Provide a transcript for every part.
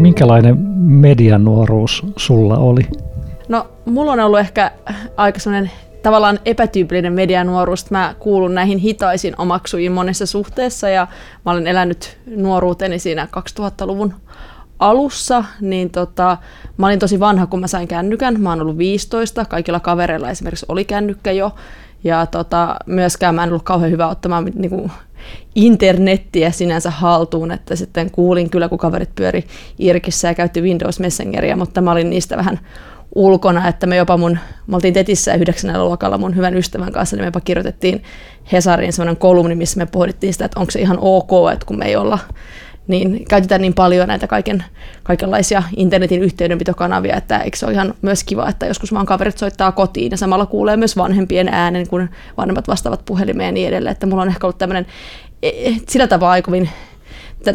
Minkälainen medianuoruus sulla oli? No, mulla on ollut ehkä aika sellainen tavallaan epätyypillinen medianuoruus. Mä kuulun näihin hitaisin omaksujiin monessa suhteessa ja mä olen elänyt nuoruuteni siinä 2000-luvun alussa, niin tota, mä olin tosi vanha, kun mä sain kännykän. Mä oon ollut 15, kaikilla kavereilla esimerkiksi oli kännykkä jo. Ja tota, myöskään mä en ollut kauhean hyvä ottamaan niin kuin, internettiä sinänsä haltuun, että sitten kuulin kyllä, kun kaverit pyöri Irkissä ja käytti Windows Messengeria, mutta mä olin niistä vähän ulkona, että me jopa mun, me oltiin Tetissä yhdeksännellä luokalla mun hyvän ystävän kanssa, niin me jopa kirjoitettiin Hesariin semmoinen kolumni, missä me pohdittiin sitä, että onko se ihan ok, että kun me ei olla niin käytetään niin paljon näitä kaiken, kaikenlaisia internetin yhteydenpitokanavia, että eikö se ole ihan myös kiva, että joskus vaan kaverit soittaa kotiin ja samalla kuulee myös vanhempien äänen, kun vanhemmat vastaavat puhelimeen ja niin edelleen, että mulla on ehkä ollut tämmöinen e, e, sillä tavalla aikovin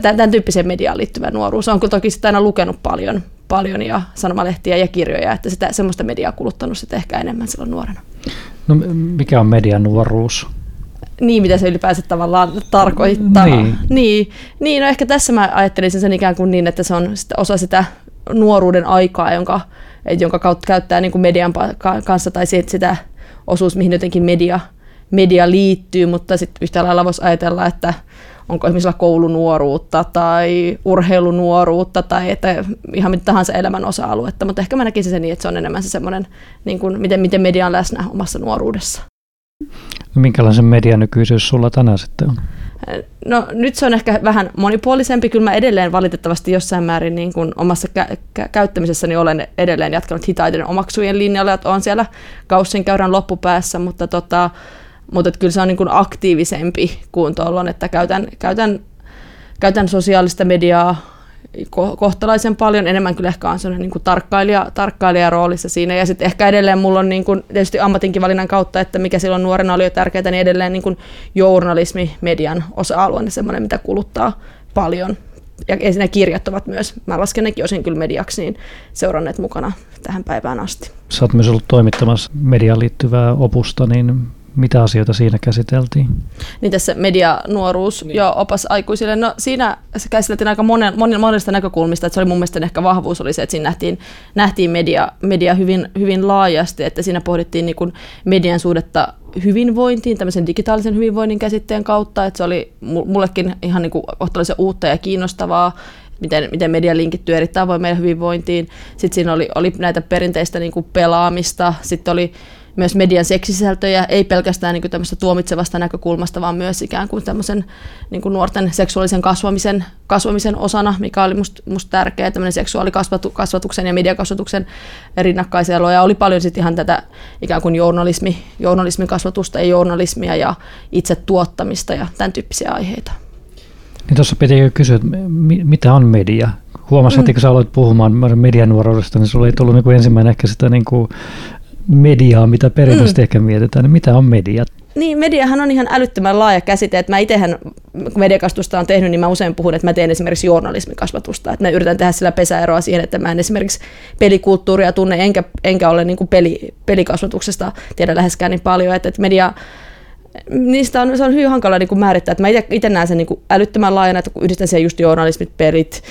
tämän tyyppiseen mediaan liittyvä nuoruus. Kyllä toki sitä aina lukenut paljon, paljon ja sanomalehtiä ja kirjoja, että sitä semmoista mediaa kuluttanut sitä ehkä enemmän silloin nuorena. No mikä on median nuoruus? Niin, mitä se ylipäänsä tavallaan tarkoittaa. Niin. Niin, niin no ehkä tässä mä ajattelisin sen ikään kuin niin, että se on osa sitä nuoruuden aikaa, jonka, jonka kautta käyttää niin kuin median kanssa tai sitä osuus, mihin jotenkin media, media liittyy, mutta sitten yhtä lailla voisi ajatella, että onko esimerkiksi koulunuoruutta tai urheilunuoruutta tai että ihan mitä tahansa elämän osa-aluetta, mutta ehkä mä näkisin sen niin, että se on enemmän se semmoinen, niin kuin, miten, miten media on läsnä omassa nuoruudessa. No minkälaisen medianykyisyys sulla tänään sitten on? No nyt se on ehkä vähän monipuolisempi. Kyllä mä edelleen valitettavasti jossain määrin niin kuin omassa kä- kä- käyttämisessäni olen edelleen jatkanut hitaiden omaksujen linjalla, että on siellä kaussin käyrän loppupäässä, mutta, tota, mutta kyllä se on niin kuin aktiivisempi kuin tuolloin, että käytän, käytän, käytän sosiaalista mediaa kohtalaisen paljon, enemmän kyllä ehkä on sellainen niin kuin tarkkailija, tarkkailija roolissa siinä. Ja sitten ehkä edelleen mulla on niin kuin, tietysti ammatinkin valinnan kautta, että mikä silloin nuorena oli jo tärkeää, niin edelleen niin kuin journalismi median osa-alue on semmoinen, mitä kuluttaa paljon. Ja siinä kirjat ovat myös, mä lasken nekin osin kyllä mediaksi, niin seuranneet mukana tähän päivään asti. Sä oot myös ollut toimittamassa mediaan liittyvää opusta, niin mitä asioita siinä käsiteltiin? Niin tässä medianuoruus niin. ja opas aikuisille. No siinä se käsiteltiin aika monen, monen, monesta näkökulmista, että se oli mun mielestä ehkä vahvuus oli se, että siinä nähtiin, nähtiin media, media hyvin, hyvin laajasti, että siinä pohdittiin niin kuin median suhdetta hyvinvointiin, tämmöisen digitaalisen hyvinvoinnin käsitteen kautta, että se oli mullekin ihan niin kuin kohtalaisen uutta ja kiinnostavaa, miten, miten media linkittyy eri tavoin meidän hyvinvointiin. Sitten siinä oli, oli näitä perinteistä niin kuin pelaamista, sitten oli myös median seksisältöjä, ei pelkästään niin kuin tuomitsevasta näkökulmasta, vaan myös ikään kuin tämmöisen niin kuin nuorten seksuaalisen kasvamisen, kasvamisen osana, mikä oli musta must tärkeä, tämmöinen seksuaalikasvatuksen ja mediakasvatuksen rinnakkaiselo. Ja oli paljon sitten ihan tätä ikään kuin journalismi, journalismin kasvatusta ja journalismia ja itse tuottamista ja tämän tyyppisiä aiheita. Niin tuossa piti jo kysyä, että mitä on media? Huomasin, mm. että kun sä aloit puhumaan medianuoruudesta, niin sulla ei tullut niin kuin ensimmäinen ehkä sitä niin kuin mediaa, mitä perinteisesti mm. ehkä mietitään, niin mitä on media? Niin, mediahan on ihan älyttömän laaja käsite. Että mä itsehän, kun mediakastusta on tehnyt, niin mä usein puhun, että mä teen esimerkiksi journalismikasvatusta. Että mä yritän tehdä sillä pesäeroa siihen, että mä en esimerkiksi pelikulttuuria tunne, enkä, enkä ole niin kuin peli, pelikasvatuksesta tiedä läheskään niin paljon. Että, että media, niistä on, se on hyvin hankala niin kuin määrittää. Että mä itse näen sen niin kuin älyttömän laajana, että kun yhdistän siihen just journalismit, pelit,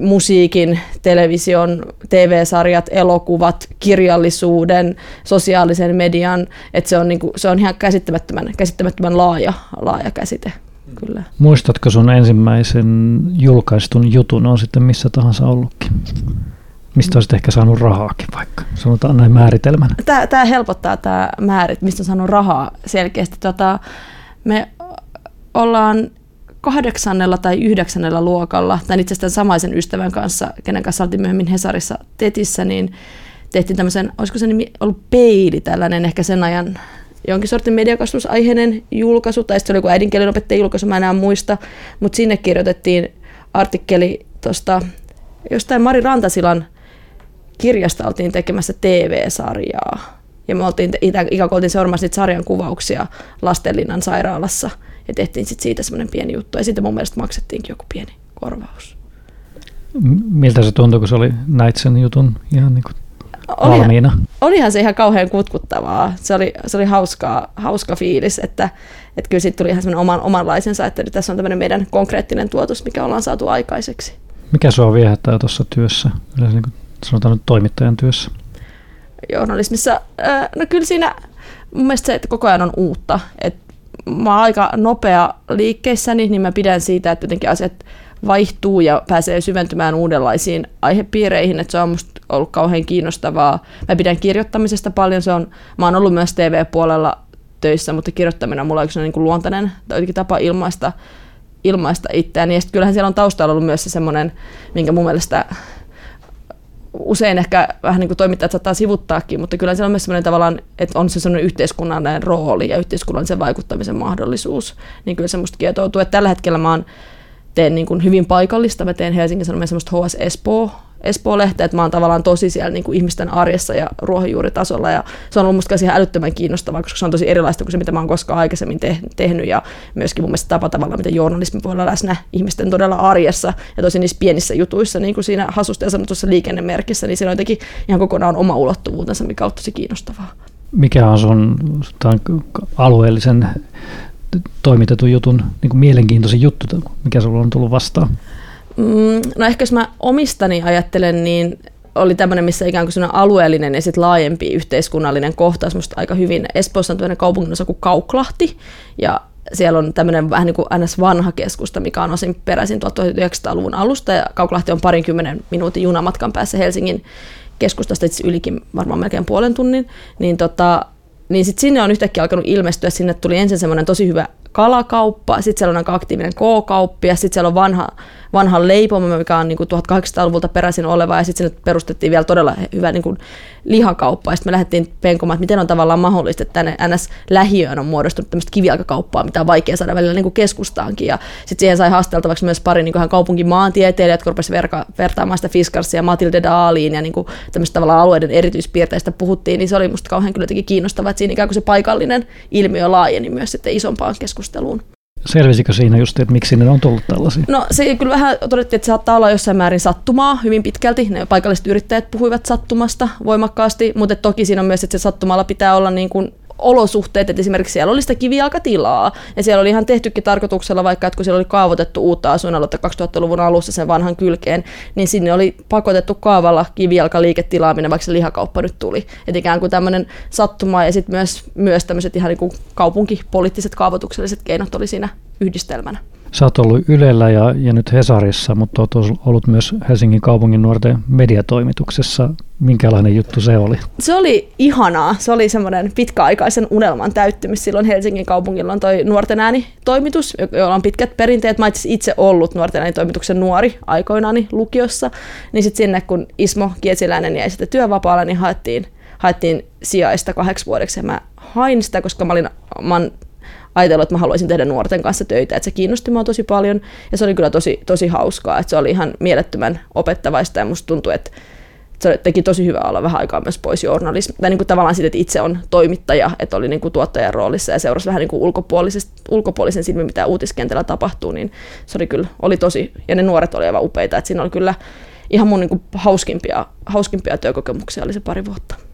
musiikin, television, TV-sarjat, elokuvat, kirjallisuuden, sosiaalisen median, että se on, niinku, se on ihan käsittämättömän, käsittämättömän laaja, laaja käsite. Kyllä. Muistatko sun ensimmäisen julkaistun jutun, on sitten missä tahansa ollutkin? Mistä olisit ehkä saanut rahaakin vaikka, sanotaan näin määritelmänä. Tämä, tämä helpottaa tämä määrit, mistä on saanut rahaa selkeästi. Tota, me ollaan kahdeksannella tai yhdeksännellä luokalla, tai itse asiassa samaisen ystävän kanssa, kenen kanssa oltiin myöhemmin Hesarissa Tetissä, niin tehtiin tämmöisen, olisiko se nimi ollut Peili, tällainen ehkä sen ajan jonkin sortin mediakasvatusaiheinen julkaisu, tai sitten se oli joku äidinkielenopettajan julkaisu, mä enää muista, mutta sinne kirjoitettiin artikkeli tuosta jostain Mari Rantasilan kirjasta oltiin tekemässä TV-sarjaa. Ja me oltiin, kuin oltiin seuraamassa sarjan kuvauksia Lastenlinnan sairaalassa – ja tehtiin sit siitä semmoinen pieni juttu. Ja sitten mun mielestä maksettiinkin joku pieni korvaus. Miltä se tuntui, kun se oli näit sen jutun ihan niin kuin olihan, valmiina? Olihan se ihan kauhean kutkuttavaa. Se oli, se oli hauskaa, hauska fiilis, että, että kyllä siitä tuli ihan semmoinen oman, omanlaisensa, että tässä on tämmöinen meidän konkreettinen tuotos, mikä ollaan saatu aikaiseksi. Mikä sua viehättää tuossa työssä, yleensä niin kuin sanotaan nyt toimittajan työssä? Journalismissa, no kyllä siinä mun mielestä se, että koko ajan on uutta. Et mä oon aika nopea liikkeissäni, niin mä pidän siitä, että jotenkin asiat vaihtuu ja pääsee syventymään uudenlaisiin aihepiireihin, että se on musta ollut kauhean kiinnostavaa. Mä pidän kirjoittamisesta paljon, se on, mä oon ollut myös TV-puolella töissä, mutta kirjoittaminen on mulla yksi niin kuin luontainen tapa ilmaista, ilmaista itseäni. Ja kyllähän siellä on taustalla ollut myös se semmoinen, minkä mun mielestä usein ehkä vähän niin kuin toimittajat saattaa sivuttaakin, mutta kyllä siellä on myös sellainen tavallaan, että on se sellainen yhteiskunnallinen rooli ja yhteiskunnallisen vaikuttamisen mahdollisuus, niin kyllä semmoista kietoutuu. Että tällä hetkellä mä oon, teen niin kuin hyvin paikallista, mä teen Helsingin Sanomien semmoista HS Espoo Espoo-lehteä, että mä oon tavallaan tosi siellä niin kuin ihmisten arjessa ja ruohonjuuritasolla ja se on ollut musta ihan älyttömän kiinnostavaa, koska se on tosi erilaista kuin se, mitä mä oon koskaan aikaisemmin te- tehnyt ja myöskin mun mielestä tapa tavalla, miten journalismi voi olla läsnä ihmisten todella arjessa ja tosi niissä pienissä jutuissa, niin kuin siinä hasusta ja sanotussa liikennemerkissä, niin siinä on jotenkin ihan kokonaan oma ulottuvuutensa, mikä on tosi kiinnostavaa. Mikä on sun alueellisen toimitetun jutun niin kuin mielenkiintoisin juttu, mikä sulla on tullut vastaan? Mm, no ehkä jos mä omistani ajattelen, niin oli tämmöinen, missä ikään kuin alueellinen ja sitten laajempi yhteiskunnallinen kohtaus musta aika hyvin. Espoossa on tämmöinen kaupungin osa kuin Kauklahti, ja siellä on tämmöinen vähän niin kuin ns. vanha keskusta, mikä on osin peräisin 1900-luvun alusta, ja Kauklahti on parinkymmenen minuutin junamatkan päässä Helsingin keskustasta, itse ylikin varmaan melkein puolen tunnin, niin, tota, niin sitten sinne on yhtäkkiä alkanut ilmestyä, sinne tuli ensin semmoinen tosi hyvä kalakauppa, sitten siellä on aika aktiivinen K-kauppi ja sitten siellä on vanha, vanha leipoma, mikä on niin 1800-luvulta peräisin oleva ja sitten sinne perustettiin vielä todella hyvä niin kuin lihakauppa ja sitten me lähdettiin penkomaan, että miten on tavallaan mahdollista, että tänne NS-lähiöön on muodostunut tämmöistä kivijalkakauppaa, mitä on vaikea saada välillä niin kuin keskustaankin ja sitten siihen sai haasteltavaksi myös pari niin kuin kaupunkin maantieteilijät, jotka rupesivat verka, vertaamaan sitä Fiskarsia ja Matilde Daaliin ja niin kuin tämmöistä tavallaan alueiden erityispiirteistä puhuttiin, niin se oli musta kauhean kyllä jotenkin kiinnostavaa, että siinä ikään kuin se paikallinen ilmiö laajeni myös sitten isompaan keskusteluun. Selvisikö siinä just, että miksi ne on tullut tällaisia? No se kyllä vähän todettiin, että saattaa olla jossain määrin sattumaa hyvin pitkälti. Ne paikalliset yrittäjät puhuivat sattumasta voimakkaasti, mutta toki siinä on myös, että se sattumalla pitää olla niin kuin olosuhteet, että esimerkiksi siellä oli sitä kivijalkatilaa, ja siellä oli ihan tehtykin tarkoituksella, vaikka että kun siellä oli kaavoitettu uutta asuinaluetta 2000-luvun alussa sen vanhan kylkeen, niin sinne oli pakotettu kaavalla kivijalkaliiketilaaminen, vaikka se lihakauppa nyt tuli. Et ikään kuin tämmöinen sattuma, ja sitten myös, myös tämmöiset ihan niin kuin kaupunkipoliittiset kaavoitukselliset keinot oli siinä yhdistelmänä. Sä oot ollut Ylellä ja, ja nyt Hesarissa, mutta oot ollut myös Helsingin kaupungin nuorten mediatoimituksessa. Minkälainen juttu se oli? Se oli ihanaa. Se oli semmoinen pitkäaikaisen unelman täyttymys. Silloin Helsingin kaupungilla on toi nuorten ääni-toimitus, jolla on pitkät perinteet. Mä itse ollut nuorten ääni-toimituksen nuori aikoinaani lukiossa. Niin sitten sinne, kun Ismo Kiesiläinen jäi sitten työvapaalle, niin haettiin, haettiin sijaista kahdeksi vuodeksi. Ja mä hain sitä, koska mä olin, mä ajatellut, että mä haluaisin tehdä nuorten kanssa töitä, että se kiinnosti mua tosi paljon ja se oli kyllä tosi, tosi hauskaa, että se oli ihan mielettömän opettavaista ja musta tuntui, että se teki tosi hyvää olla vähän aikaa myös pois journalismista. Tai niin kuin tavallaan siitä, että itse on toimittaja, että oli niin kuin tuottajan roolissa ja seurasi vähän niin kuin ulkopuolisen silmin, mitä uutiskentällä tapahtuu, niin se oli kyllä oli tosi, ja ne nuoret oli aivan upeita, että siinä oli kyllä ihan mun niin kuin hauskimpia, hauskimpia työkokemuksia oli se pari vuotta.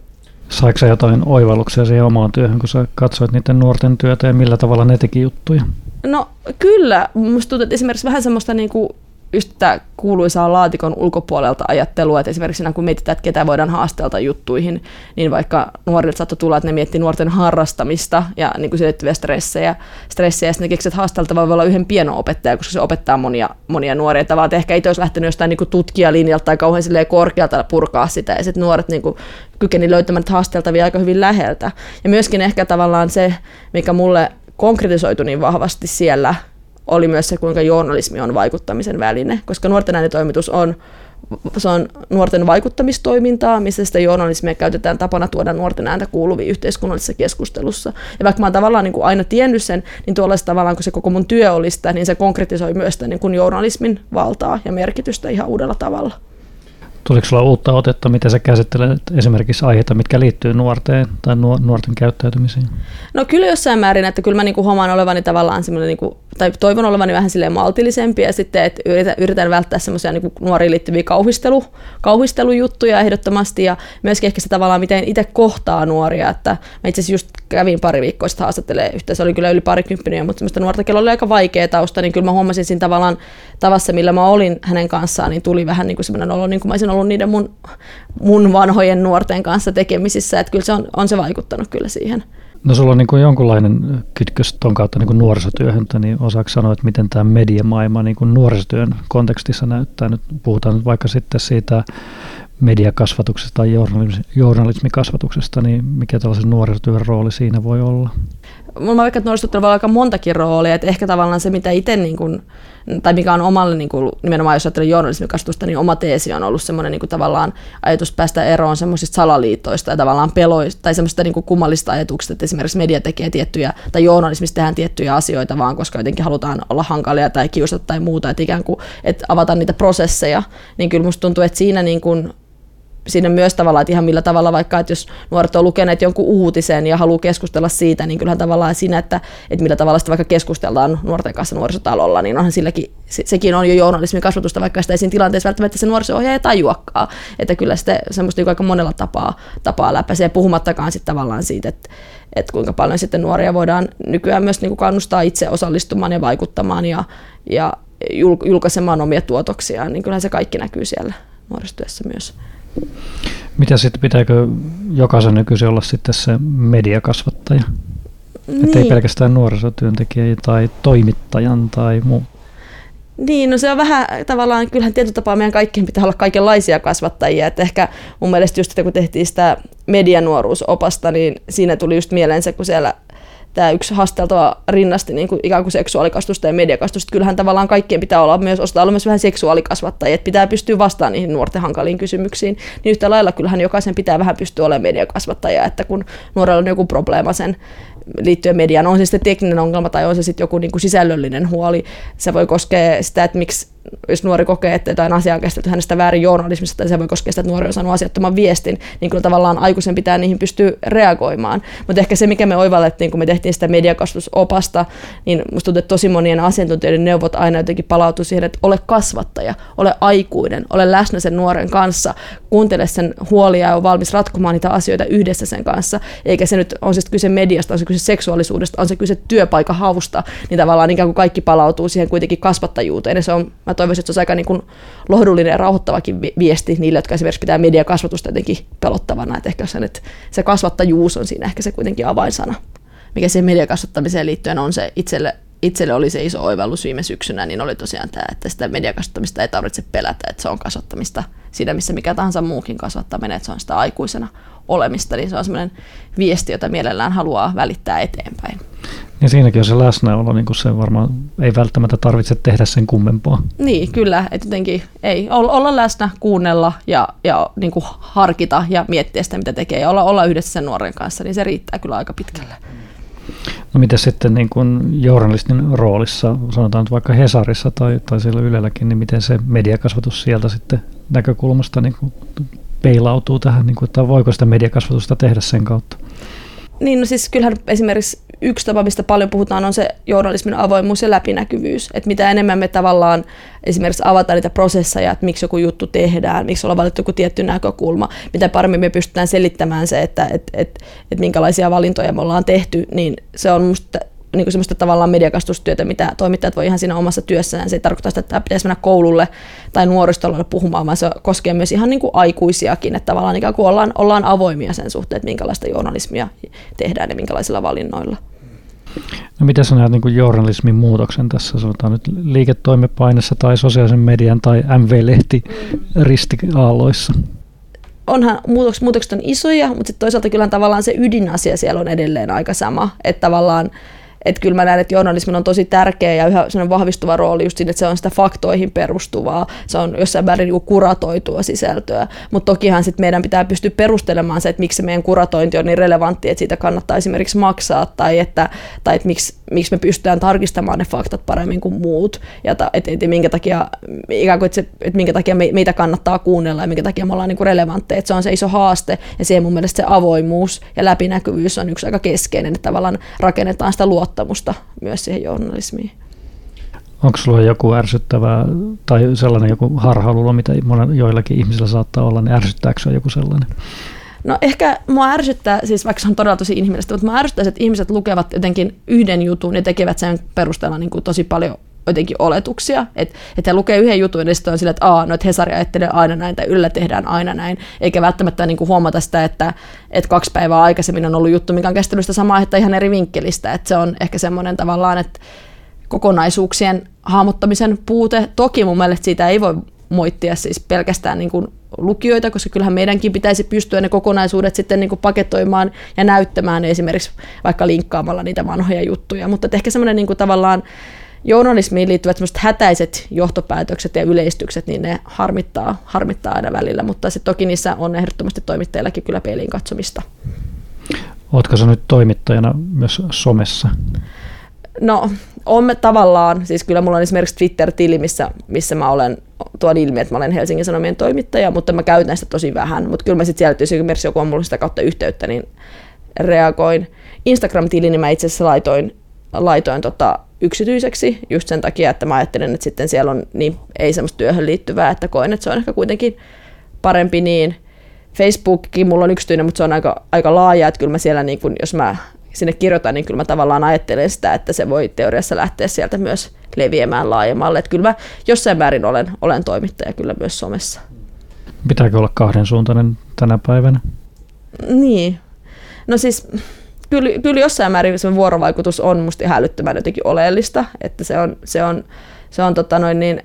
Saiko sä jotain oivalluksia siihen omaan työhön, kun sä katsoit niiden nuorten työtä ja millä tavalla ne teki juttuja? No kyllä. Musta tuntuu, että esimerkiksi vähän semmoista niin kuin just kuuluisaa laatikon ulkopuolelta ajattelua, että esimerkiksi kun mietitään, että ketä voidaan haastelta juttuihin, niin vaikka nuorilta saattoi tulla, että ne miettii nuorten harrastamista ja niin kuin liittyviä stressejä, stressejä, ja sitten ne keksivät, että voi olla yhden pieno-opettaja, koska se opettaa monia, monia nuoria tavalla, että ehkä itse olisi lähtenyt jostain niin tutkijalinjalta tai kauhean korkealta purkaa sitä, ja sitten nuoret niin kuin kykeni löytämään haasteltavia aika hyvin läheltä. Ja myöskin ehkä tavallaan se, mikä mulle konkretisoitu niin vahvasti siellä oli myös se, kuinka journalismi on vaikuttamisen väline, koska nuorten äänitoimitus on se on nuorten vaikuttamistoimintaa, missä sitä journalismia käytetään tapana tuoda nuorten ääntä kuuluviin yhteiskunnallisessa keskustelussa. Ja vaikka mä oon tavallaan niin kuin aina tiennyt sen, niin tuollaista tavallaan, kun se koko mun työ oli sitä, niin se konkretisoi myös sitä niin kuin journalismin valtaa ja merkitystä ihan uudella tavalla. Tuliko sulla uutta otetta, miten sä käsittelet esimerkiksi aiheita, mitkä liittyy nuorteen tai nuorten käyttäytymiseen? No kyllä jossain määrin, että kyllä mä niinku huomaan olevani tavallaan semmoinen niinku tai toivon olevani vähän silleen maltillisempi ja sitten, että yritän, yritän välttää semmoisia niin nuoriin liittyviä kauhistelu, kauhistelujuttuja ehdottomasti ja myöskin ehkä se tavallaan, miten itse kohtaa nuoria, että mä itse just kävin pari viikkoa sitten haastattelee yhtä, se oli kyllä yli parikymppinen, mutta semmoista nuorta, kello oli aika vaikea tausta, niin kyllä mä huomasin siinä tavallaan tavassa, millä mä olin hänen kanssaan, niin tuli vähän niin kuin semmoinen olo, niin kuin mä olisin ollut niiden mun, mun vanhojen nuorten kanssa tekemisissä, että kyllä se on, on se vaikuttanut kyllä siihen. No sulla on niin kuin jonkunlainen kytkös tuon kautta niin kuin nuorisotyöhön, niin osaako sanoa, että miten tämä mediamaailma niin kuin nuorisotyön kontekstissa näyttää? Nyt puhutaan nyt vaikka sitten siitä mediakasvatuksesta tai journalismikasvatuksesta, niin mikä tällaisen nuorisotyön rooli siinä voi olla? Mulla on vaikka nuorisotyöllä voi olla aika montakin roolia, että ehkä tavallaan se, mitä itse niin kuin, tai mikä on omalle niin kuin, nimenomaan jos ajattelee journalismikastusta, niin oma teesi on ollut semmoinen niin kuin, tavallaan ajatus päästä eroon semmoisista salaliitoista ja tavallaan peloista tai semmoista niin kuin, kummallista ajatuksista, että esimerkiksi media tekee tiettyjä tai journalismissa tehdään tiettyjä asioita vaan koska jotenkin halutaan olla hankalia tai kiusata tai muuta, että ikään kuin että avata niitä prosesseja, niin kyllä musta tuntuu, että siinä niin kuin, siinä myös tavallaan, että ihan millä tavalla vaikka, että jos nuoret on lukeneet jonkun uutisen ja haluaa keskustella siitä, niin kyllähän tavallaan siinä, että, että millä tavalla sitä vaikka keskustellaan nuorten kanssa nuorisotalolla, niin onhan silläkin, se, sekin on jo journalismin kasvatusta, vaikka sitä ei siinä tilanteessa välttämättä se nuoriso-ohjaaja tajuakaan, että kyllä sitä semmoista niin aika monella tapaa, tapaa läpäisee, puhumattakaan sitten tavallaan siitä, että, että kuinka paljon sitten nuoria voidaan nykyään myös niin kuin kannustaa itse osallistumaan ja vaikuttamaan ja, ja julkaisemaan omia tuotoksiaan, niin kyllähän se kaikki näkyy siellä nuorisotyössä myös. Mitä sitten, pitääkö jokaisen nykyisin olla sitten se mediakasvattaja? Niin. Että ei pelkästään nuorisotyöntekijä tai toimittajan tai muu. Niin, no se on vähän tavallaan, kyllähän tietyllä tapaa meidän kaikkien pitää olla kaikenlaisia kasvattajia, että ehkä mun mielestä just, että kun tehtiin sitä medianuoruusopasta, niin siinä tuli just mieleen se, kun siellä tämä yksi haasteltava rinnasti niin kuin ikään kuin seksuaalikastusta ja mediakastusta. Kyllähän tavallaan kaikkien pitää olla myös, osata olla myös vähän seksuaalikasvattajia, että pitää pystyä vastaamaan niihin nuorten hankaliin kysymyksiin. Niin yhtä lailla kyllähän jokaisen pitää vähän pystyä olemaan mediakasvattaja, että kun nuorella on joku probleema sen liittyen mediaan, on se sitten tekninen ongelma tai on se sitten joku niin kuin sisällöllinen huoli, se voi koskea sitä, että miksi jos nuori kokee, että jotain asiaa on käsitelty hänestä väärin journalismista, tai se voi koskea sitä, että nuori on saanut asiattoman viestin, niin kyllä tavallaan aikuisen pitää niihin pystyä reagoimaan. Mutta ehkä se, mikä me oivallettiin, kun me tehtiin sitä mediakasvatusopasta, niin musta tuntuu, että tosi monien asiantuntijoiden neuvot aina jotenkin palautuu siihen, että ole kasvattaja, ole aikuinen, ole läsnä sen nuoren kanssa, kuuntele sen huolia ja ole valmis ratkomaan niitä asioita yhdessä sen kanssa, eikä se nyt, on se kyse mediasta, on se kyse seksuaalisuudesta, on se kyse työpaikan hausta, niin tavallaan ikään kuin kaikki palautuu siihen kuitenkin kasvattajuuteen, ja se on, mä toivoisin, että se olisi aika niin kuin lohdullinen ja rauhoittavakin viesti niille, jotka esimerkiksi pitää mediakasvatusta jotenkin pelottavana. Että ehkä se, että se kasvattajuus on siinä ehkä se kuitenkin avainsana, mikä siihen mediakasvattamiseen liittyen on se itselle itselle oli se iso oivallus viime syksynä, niin oli tosiaan tämä, että sitä mediakasvattamista ei tarvitse pelätä, että se on kasvattamista siinä, missä mikä tahansa muukin kasvattaminen, että se on sitä aikuisena olemista, niin se on sellainen viesti, jota mielellään haluaa välittää eteenpäin. Ja siinäkin on se läsnäolo, niin kuin se varmaan ei välttämättä tarvitse tehdä sen kummempaa. Niin, kyllä, että jotenkin ei, olla läsnä, kuunnella ja, ja niin kuin harkita ja miettiä sitä, mitä tekee ja olla, olla yhdessä sen nuoren kanssa, niin se riittää kyllä aika pitkälle. No miten sitten niin kuin journalistin roolissa, sanotaan nyt vaikka Hesarissa tai, tai siellä Ylelläkin, niin miten se mediakasvatus sieltä sitten näkökulmasta niin kuin peilautuu tähän, niin kuin, että voiko sitä mediakasvatusta tehdä sen kautta? Niin, no siis kyllähän esimerkiksi yksi tapa, mistä paljon puhutaan, on se journalismin avoimuus ja läpinäkyvyys. Että mitä enemmän me tavallaan esimerkiksi avataan niitä prosesseja, että miksi joku juttu tehdään, miksi ollaan valittu joku tietty näkökulma, mitä paremmin me pystytään selittämään se, että et, et, et minkälaisia valintoja me ollaan tehty, niin se on musta niin kuin semmoista tavallaan mediakastustyötä, mitä toimittajat voi ihan siinä omassa työssään. Se ei tarkoita sitä, että tämä pitäisi mennä koululle tai nuoristolle puhumaan, vaan se koskee myös ihan niin kuin aikuisiakin, että tavallaan ikään kuin ollaan, ollaan avoimia sen suhteen, että minkälaista journalismia tehdään ja minkälaisilla valinnoilla. No miten sä näet niin journalismin muutoksen tässä, sanotaan nyt liiketoimepaineessa tai sosiaalisen median tai MV-lehti ristiaalloissa? onhan muutokset, muutokset on isoja, mutta sitten toisaalta kyllä tavallaan se ydinasia siellä on edelleen aika sama, että tavallaan että kyllä mä näen, että journalismin on tosi tärkeä ja yhä sellainen vahvistuva rooli just siinä, että se on sitä faktoihin perustuvaa, se on jossain määrin niin kuratoitua sisältöä, mutta tokihan sit meidän pitää pystyä perustelemaan se, että miksi meidän kuratointi on niin relevantti, että siitä kannattaa esimerkiksi maksaa tai että, tai että miksi, miksi me pystytään tarkistamaan ne faktat paremmin kuin muut. Ja että, että, että minkä takia, ikään kuin, että, se, että minkä takia meitä kannattaa kuunnella ja minkä takia me ollaan niin relevantteja, että se on se iso haaste ja siihen mun mielestä se avoimuus ja läpinäkyvyys on yksi aika keskeinen, että tavallaan rakennetaan sitä luottamusta luottamusta myös siihen journalismiin. Onko sulla joku ärsyttävä tai sellainen joku harhaluulo, mitä joillakin ihmisillä saattaa olla, niin ärsyttääkö joku sellainen? No ehkä mua ärsyttää, siis vaikka se on todella tosi inhimillistä, mutta mua ärsyttää, että ihmiset lukevat jotenkin yhden jutun ja tekevät sen perusteella niin kuin tosi paljon jotenkin oletuksia, että et he lukee yhden jutun ja sitten on sillä, että Aa, no, että Hesari ajattelee aina näin tai Yllä tehdään aina näin, eikä välttämättä niin kuin huomata sitä, että, että kaksi päivää aikaisemmin on ollut juttu, mikä on kestänyt sitä samaa aihetta ihan eri vinkkelistä, että se on ehkä semmoinen tavallaan, että kokonaisuuksien hahmottamisen puute. Toki mun mielestä siitä ei voi moittia siis pelkästään niin kuin lukijoita, koska kyllähän meidänkin pitäisi pystyä ne kokonaisuudet sitten niin kuin paketoimaan ja näyttämään esimerkiksi vaikka linkkaamalla niitä vanhoja juttuja. Mutta ehkä semmoinen niin tavallaan journalismiin liittyvät hätäiset johtopäätökset ja yleistykset, niin ne harmittaa, harmittaa aina välillä, mutta sitten toki niissä on ehdottomasti toimittajillakin kyllä peiliin katsomista. Oletko sä nyt toimittajana myös somessa? No, on me tavallaan, siis kyllä mulla on esimerkiksi Twitter-tili, missä, missä mä olen tuon ilmi, että mä olen Helsingin Sanomien toimittaja, mutta mä käytän sitä tosi vähän. Mutta kyllä mä sitten sieltä, jos esimerkiksi joku on mulla sitä kautta yhteyttä, niin reagoin. Instagram-tili, niin mä itse asiassa laitoin, laitoin tota yksityiseksi just sen takia, että mä ajattelen, että sitten siellä on niin, ei semmoista työhön liittyvää, että koen, että se on ehkä kuitenkin parempi niin. Facebookkin mulla on yksityinen, mutta se on aika, aika laaja, että kyllä mä siellä, niin kun, jos mä sinne kirjoitan, niin kyllä mä tavallaan ajattelen sitä, että se voi teoriassa lähteä sieltä myös leviämään laajemmalle. Että kyllä mä jossain määrin olen, olen toimittaja kyllä myös somessa. Pitääkö olla kahdensuuntainen tänä päivänä? Niin. No siis kyllä, kyllä jossain määrin se vuorovaikutus on musta ihan älyttömän jotenkin oleellista, että se on, se on, se on tota noin niin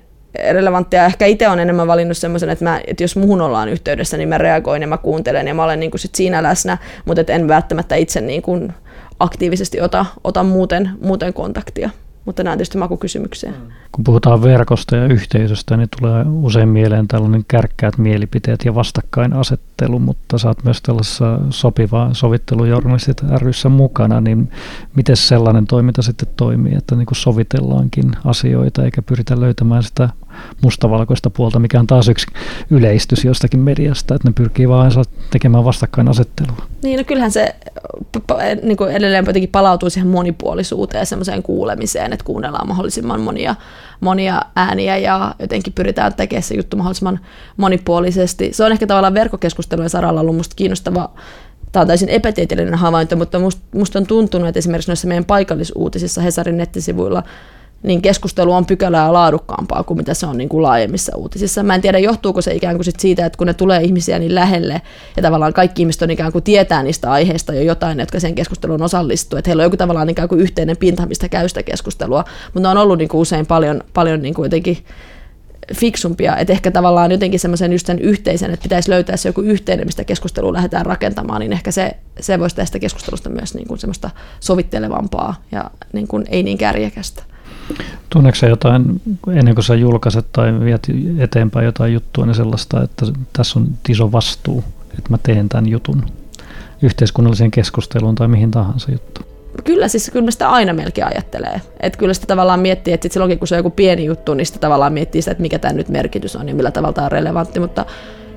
relevanttia. Ehkä itse on enemmän valinnut semmoisen, että, että jos muhun ollaan yhteydessä, niin mä reagoin ja mä kuuntelen ja mä olen niin kuin sit siinä läsnä, mutta en välttämättä itse niin kuin aktiivisesti ota, ota muuten, muuten kontaktia. Mutta nämä on tietysti makukysymyksiä. Mm. Kun puhutaan verkosta ja yhteisöstä, niin tulee usein mieleen tällainen kärkkäät mielipiteet ja vastakkainasettelu, mutta sä oot myös tällaisessa sopiva sovittelujournalistit ryssä mukana, niin miten sellainen toiminta sitten toimii, että niin kuin sovitellaankin asioita eikä pyritä löytämään sitä mustavalkoista puolta, mikä on taas yksi yleistys jostakin mediasta, että ne pyrkii vaan tekemään vastakkainasettelua. Niin, no kyllähän se niin kuin edelleen jotenkin palautuu siihen monipuolisuuteen ja semmoiseen kuulemiseen, että kuunnellaan mahdollisimman monia, monia ääniä ja jotenkin pyritään tekemään se juttu mahdollisimman monipuolisesti. Se on ehkä tavallaan verkkokeskustelujen saralla ollut musta kiinnostava tämä on täysin epätieteellinen havainto, mutta musta, musta on tuntunut, että esimerkiksi noissa meidän paikallisuutisissa Hesarin nettisivuilla niin keskustelu on pykälää laadukkaampaa kuin mitä se on niin kuin laajemmissa uutisissa. Mä en tiedä, johtuuko se ikään kuin sit siitä, että kun ne tulee ihmisiä niin lähelle, ja tavallaan kaikki ihmiset on ikään kuin tietää niistä aiheista jo jotain, jotka sen keskusteluun osallistuu, että heillä on joku tavallaan ikään kuin yhteinen pinta, mistä käy sitä keskustelua, mutta on ollut niin kuin usein paljon, paljon niin kuin jotenkin fiksumpia, että ehkä tavallaan jotenkin semmoisen just sen yhteisen, että pitäisi löytää se joku yhteinen, mistä keskustelua lähdetään rakentamaan, niin ehkä se, se voisi tästä keskustelusta myös niin kuin semmoista sovittelevampaa ja niin kuin ei niin kärjekästä. Tunneeko jotain, ennen kuin sä julkaiset tai viet eteenpäin jotain juttua, niin sellaista, että tässä on iso vastuu, että mä teen tämän jutun yhteiskunnalliseen keskusteluun tai mihin tahansa juttu? Kyllä, siis kyllä sitä aina melkein ajattelee. Että kyllä sitä tavallaan miettii, että sit silloinkin kun se on joku pieni juttu, niin sitä tavallaan miettii sitä, että mikä tämä nyt merkitys on ja millä tavalla tämä on relevantti. Mutta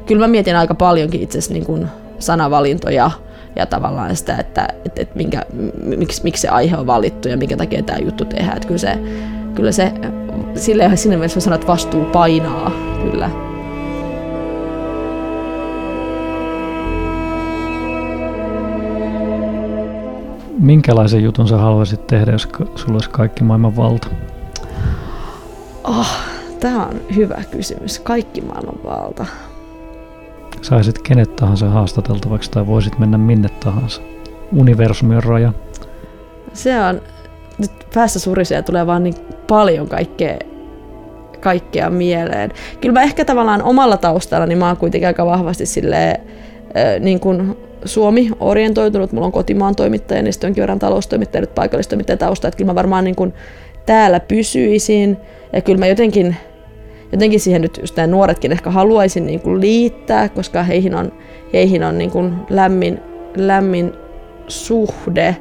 kyllä mä mietin aika paljonkin itse asiassa niin sanavalintoja ja tavallaan sitä, että, että, että minkä, miksi, miksi se aihe on valittu ja minkä takia tämä juttu tehdään. Että kyllä se, kyllä se sille sinne mielessä sanoa, että vastuu painaa kyllä. Minkälaisen jutun sä haluaisit tehdä, jos sulla olisi kaikki maailman valta? Oh, tämä on hyvä kysymys. Kaikki maailman valta saisit kenet tahansa haastateltavaksi tai voisit mennä minne tahansa. Universumin raja. Se on, nyt päässä surisee tulee vaan niin paljon kaikkea, kaikkea mieleen. Kyllä mä ehkä tavallaan omalla taustalla, niin mä oon kuitenkin aika vahvasti silleen, niin kuin Suomi orientoitunut, mulla on kotimaan toimittaja, niin sitten onkin verran taloustoimittaja, nyt paikallistoimittaja tausta, että kyllä mä varmaan niin kuin täällä pysyisin, ja kyllä mä jotenkin jotenkin siihen nyt just nämä nuoretkin ehkä haluaisin niin kuin liittää, koska heihin on, heihin on niin kuin lämmin, lämmin suhde.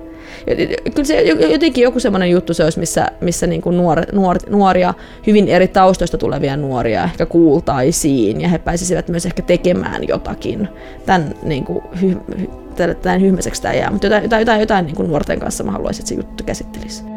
Kyllä se jotenkin joku semmoinen juttu se olisi, missä, missä niin kuin nuor, nuor, nuoria, hyvin eri taustoista tulevia nuoria ehkä kuultaisiin ja he pääsisivät myös ehkä tekemään jotakin. Tämän, niin kuin, hy, tämän hyhmäiseksi tämä jää, mutta jotain, jotain, jotain, jotain niin kuin nuorten kanssa mä haluaisin, että se juttu käsittelisi.